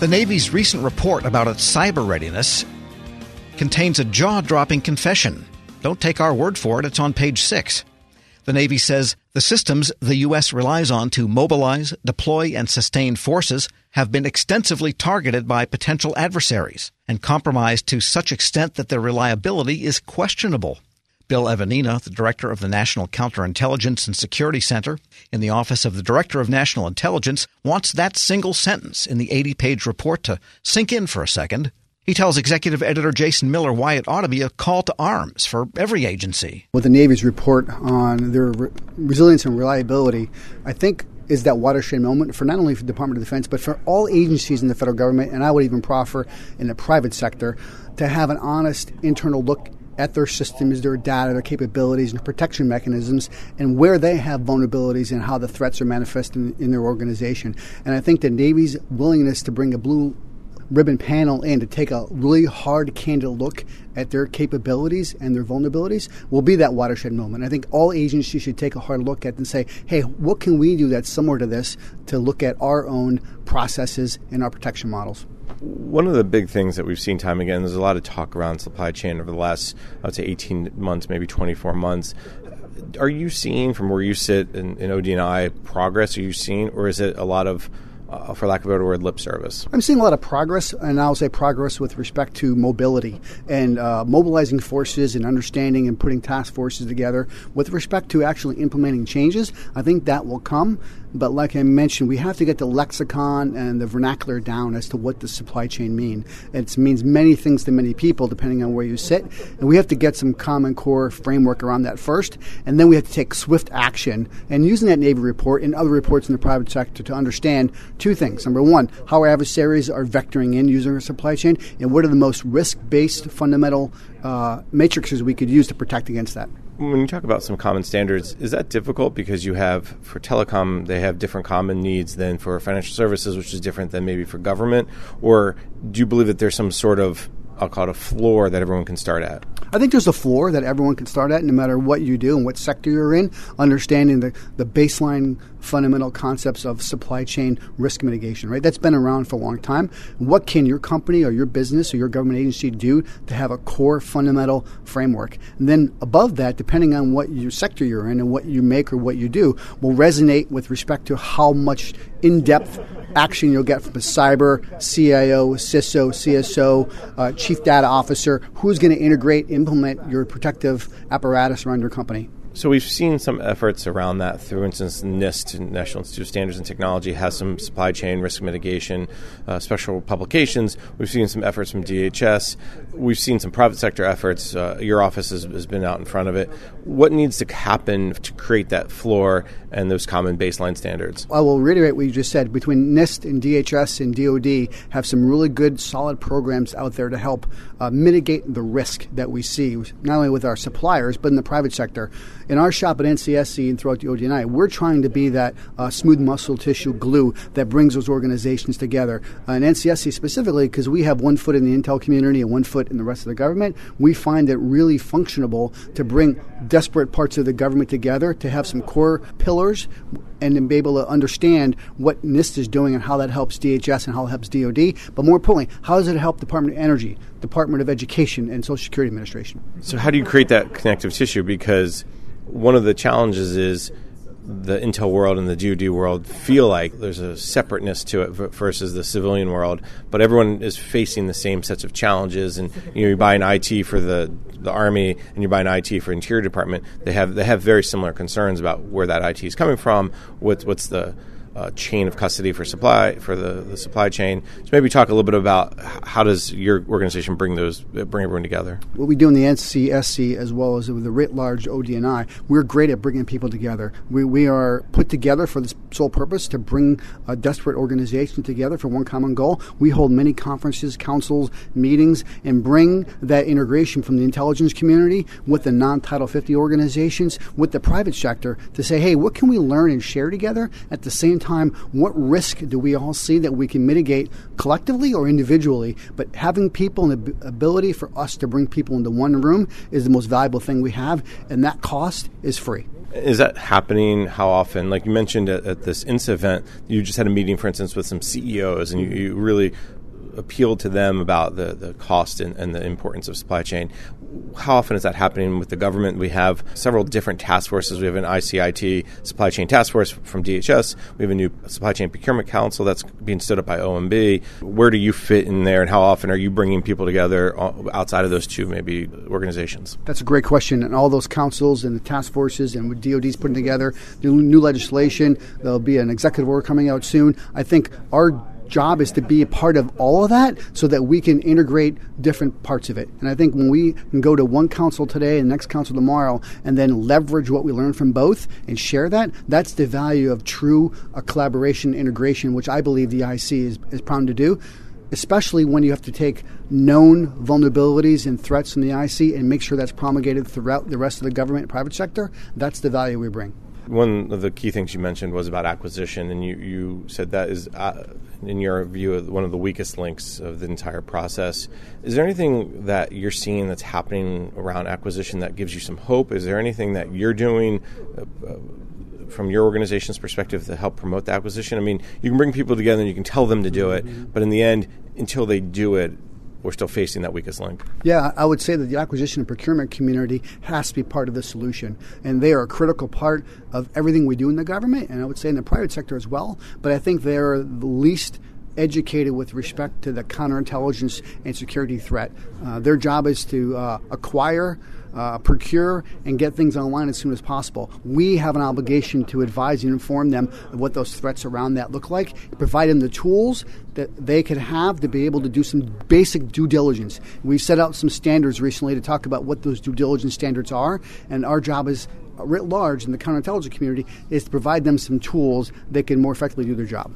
The Navy's recent report about its cyber readiness contains a jaw dropping confession. Don't take our word for it, it's on page six. The Navy says the systems the U.S. relies on to mobilize, deploy, and sustain forces have been extensively targeted by potential adversaries and compromised to such extent that their reliability is questionable. Bill Evanina, the director of the National Counterintelligence and Security Center in the Office of the Director of National Intelligence, wants that single sentence in the 80 page report to sink in for a second. He tells executive editor Jason Miller why it ought to be a call to arms for every agency. With the Navy's report on their re- resilience and reliability, I think is that watershed moment for not only the Department of Defense, but for all agencies in the federal government, and I would even proffer in the private sector, to have an honest internal look at their systems, their data, their capabilities, and protection mechanisms, and where they have vulnerabilities and how the threats are manifested in, in their organization. And I think the Navy's willingness to bring a blue ribbon panel in to take a really hard, candid look at their capabilities and their vulnerabilities will be that watershed moment. I think all agencies should take a hard look at and say, hey, what can we do that's similar to this to look at our own processes and our protection models? One of the big things that we've seen time again, there's a lot of talk around supply chain over the last, I would say, 18 months, maybe 24 months. Are you seeing from where you sit in, in ODNI progress? Are you seeing, or is it a lot of uh, for lack of a better word, lip service? I'm seeing a lot of progress, and I'll say progress with respect to mobility and uh, mobilizing forces and understanding and putting task forces together. With respect to actually implementing changes, I think that will come. But like I mentioned, we have to get the lexicon and the vernacular down as to what the supply chain mean. It means many things to many people depending on where you sit, and we have to get some common core framework around that first, and then we have to take swift action. And using that Navy report and other reports in the private sector to understand two things. Number one, how our adversaries are vectoring in using our supply chain, and what are the most risk-based fundamental uh, matrices we could use to protect against that when you talk about some common standards, is that difficult because you have for telecom they have different common needs than for financial services, which is different than maybe for government? Or do you believe that there's some sort of I'll call it a floor that everyone can start at? I think there's a floor that everyone can start at, no matter what you do and what sector you're in, understanding the, the baseline fundamental concepts of supply chain risk mitigation, right? That's been around for a long time. What can your company or your business or your government agency do to have a core fundamental framework? And then above that, depending on what your sector you're in and what you make or what you do, will resonate with respect to how much in depth action you'll get from a cyber, CIO, CISO, CSO, uh, chief data officer, who's going to integrate, implement your protective apparatus around your company. So we've seen some efforts around that. For instance, NIST, National Institute of Standards and Technology, has some supply chain risk mitigation uh, special publications. We've seen some efforts from DHS. We've seen some private sector efforts. Uh, your office has, has, been out in front of it. What needs to happen to create that floor and those common baseline standards? I will reiterate what you just said. Between NIST and DHS and DoD have some really good, solid programs out there to help uh, mitigate the risk that we see, not only with our suppliers but in the private sector in our shop at NCSC and throughout the ODNI, we're trying to be that uh, smooth muscle tissue glue that brings those organizations together. Uh, and NCSC specifically, because we have one foot in the intel community and one foot in the rest of the government, we find it really functionable to bring desperate parts of the government together to have some core pillars and then be able to understand what NIST is doing and how that helps DHS and how it helps DoD. But more importantly, how does it help Department of Energy, Department of Education, and Social Security Administration? So, how do you create that connective tissue? Because one of the challenges is the intel world and the DoD world feel like there's a separateness to it versus the civilian world, but everyone is facing the same sets of challenges. And you know, you buy an IT for the the army and you buy an IT for Interior Department. They have they have very similar concerns about where that IT is coming from. What, what's the uh, chain of custody for supply for the, the supply chain. So maybe talk a little bit about how does your organization bring those bring everyone together. What we do in the NCSC as well as with the writ large ODNI, we're great at bringing people together. We, we are put together for this sole purpose to bring a desperate organization together for one common goal. We hold many conferences, councils, meetings, and bring that integration from the intelligence community with the non-Title 50 organizations, with the private sector to say, hey, what can we learn and share together at the same time time, what risk do we all see that we can mitigate collectively or individually? But having people and the ability for us to bring people into one room is the most valuable thing we have, and that cost is free. Is that happening? How often? Like you mentioned at, at this INSA event, you just had a meeting, for instance, with some CEOs, and you, you really appealed to them about the, the cost and, and, the importance of supply chain. How often is that happening with the government? We have several different task forces. We have an ICIT supply chain task force from DHS. We have a new supply chain procurement council that's being stood up by OMB. Where do you fit in there, and how often are you bringing people together uh, outside of those two maybe organizations? That's a great question. And all those councils and the task forces and what DoD's putting together, the new legislation. There'll be an executive order coming out soon. I think our job is to be a part of all of that so that we can integrate different parts of it. And I think when we can go to one council today and next council tomorrow and then leverage what we learn from both and share that, that's the value of true uh, collaboration integration, which I believe the IC is, is primed to do especially when you have to take known vulnerabilities and threats from the IC and make sure that's promulgated throughout the rest of the government and private sector, that's the value we bring. One of the key things you mentioned was about acquisition, and you, you said that is, uh, in your view, one of the weakest links of the entire process. Is there anything that you're seeing that's happening around acquisition that gives you some hope? Is there anything that you're doing? Uh, from your organization's perspective to help promote the acquisition? I mean, you can bring people together and you can tell them to do it, but in the end, until they do it, we're still facing that weakest link. Yeah, I would say that the acquisition and procurement community has to be part of the solution. And they are a critical part of everything we do in the government, and I would say in the private sector as well. But I think they're the least educated with respect to the counterintelligence and security threat. Uh, their job is to uh, acquire uh, procure and get things online as soon as possible. We have an obligation to advise and inform them of what those threats around that look like, provide them the tools that they could have to be able to do some basic due diligence. We've set out some standards recently to talk about what those due diligence standards are, and our job is writ large in the counterintelligence community is to provide them some tools that can more effectively do their job.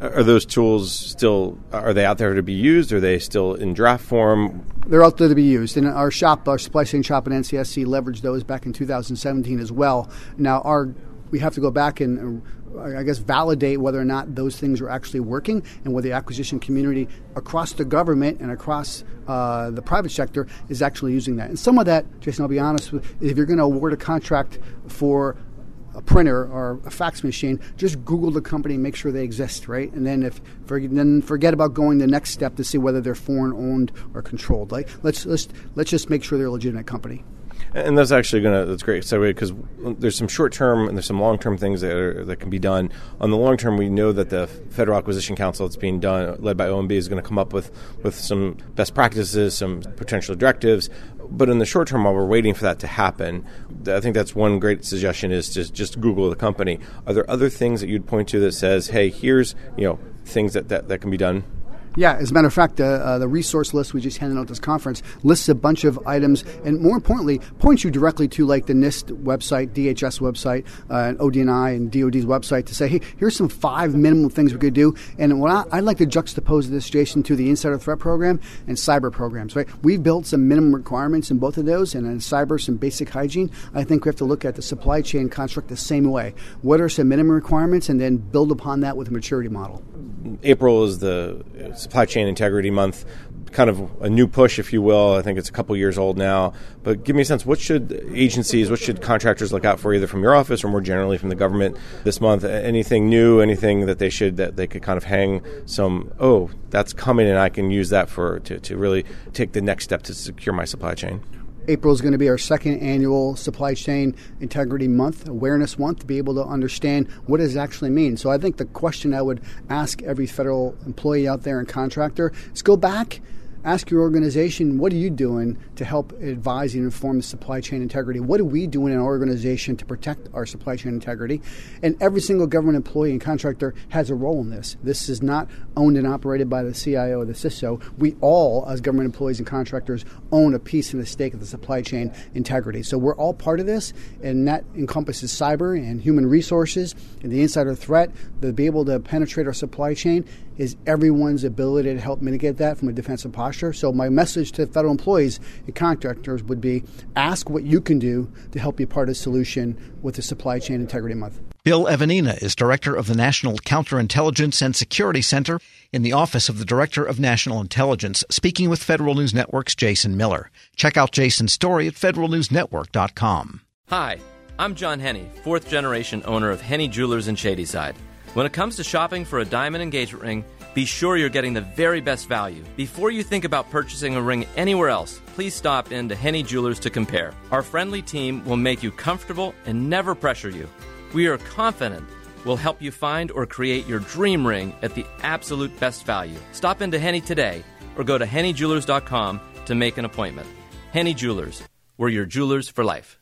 Are those tools still are they out there to be used? Are they still in draft form? They're out there to be used. And our shop, our supply chain shop at NCSC, leveraged those back in 2017 as well. Now, our we have to go back and I guess, validate whether or not those things are actually working and whether the acquisition community across the government and across uh, the private sector is actually using that. And some of that, Jason, I'll be honest if you're going to award a contract for a printer or a fax machine, just Google the company make sure they exist, right? And then if for, then forget about going the next step to see whether they're foreign owned or controlled. Like let's let's let's just make sure they're a legitimate company. And that's actually to that's great segue because there's some short term and there's some long term things that are, that can be done. On the long term, we know that the Federal Acquisition Council that's being done, led by OMB, is going to come up with with some best practices, some potential directives. But in the short term, while we're waiting for that to happen, I think that's one great suggestion is just just Google the company. Are there other things that you'd point to that says, hey, here's you know things that, that, that can be done yeah, as a matter of fact, uh, uh, the resource list we just handed out this conference lists a bunch of items, and more importantly, points you directly to like the NIST website, DHS website, uh, and ODNI and DoD's website to say, hey, here's some five minimum things we could do. And what I, would like to juxtapose this, Jason, to the Insider Threat Program and cyber programs. Right, we've built some minimum requirements in both of those, and in cyber, some basic hygiene. I think we have to look at the supply chain construct the same way. What are some minimum requirements, and then build upon that with a maturity model. April is the Supply Chain Integrity Month, kind of a new push, if you will. I think it's a couple years old now. But give me a sense what should agencies, what should contractors look out for, either from your office or more generally from the government this month? Anything new, anything that they should, that they could kind of hang some, oh, that's coming and I can use that for to, to really take the next step to secure my supply chain? April is going to be our second annual supply chain integrity month, awareness month, to be able to understand what does it actually mean. So I think the question I would ask every federal employee out there and contractor is go back ask your organization, what are you doing to help advise and inform the supply chain integrity? What are we doing in our organization to protect our supply chain integrity? And every single government employee and contractor has a role in this. This is not owned and operated by the CIO or the CISO. We all, as government employees and contractors, own a piece and a stake of the supply chain integrity. So we're all part of this, and that encompasses cyber and human resources and the insider threat, to be able to penetrate our supply chain is everyone's ability to help mitigate that from a defensive posture. So my message to federal employees and contractors would be ask what you can do to help be part of the solution with the Supply Chain Integrity Month. Bill Evanina is director of the National Counterintelligence and Security Center in the Office of the Director of National Intelligence, speaking with Federal News Network's Jason Miller. Check out Jason's story at federalnewsnetwork.com. Hi, I'm John Henne, fourth generation owner of Henne Jewelers in Shadyside. When it comes to shopping for a diamond engagement ring, be sure you're getting the very best value. Before you think about purchasing a ring anywhere else, please stop in to Henne Jewelers to compare. Our friendly team will make you comfortable and never pressure you. We are confident we'll help you find or create your dream ring at the absolute best value. Stop into Henne today or go to hennejewelers.com to make an appointment. Henne Jewelers, we're your jewelers for life.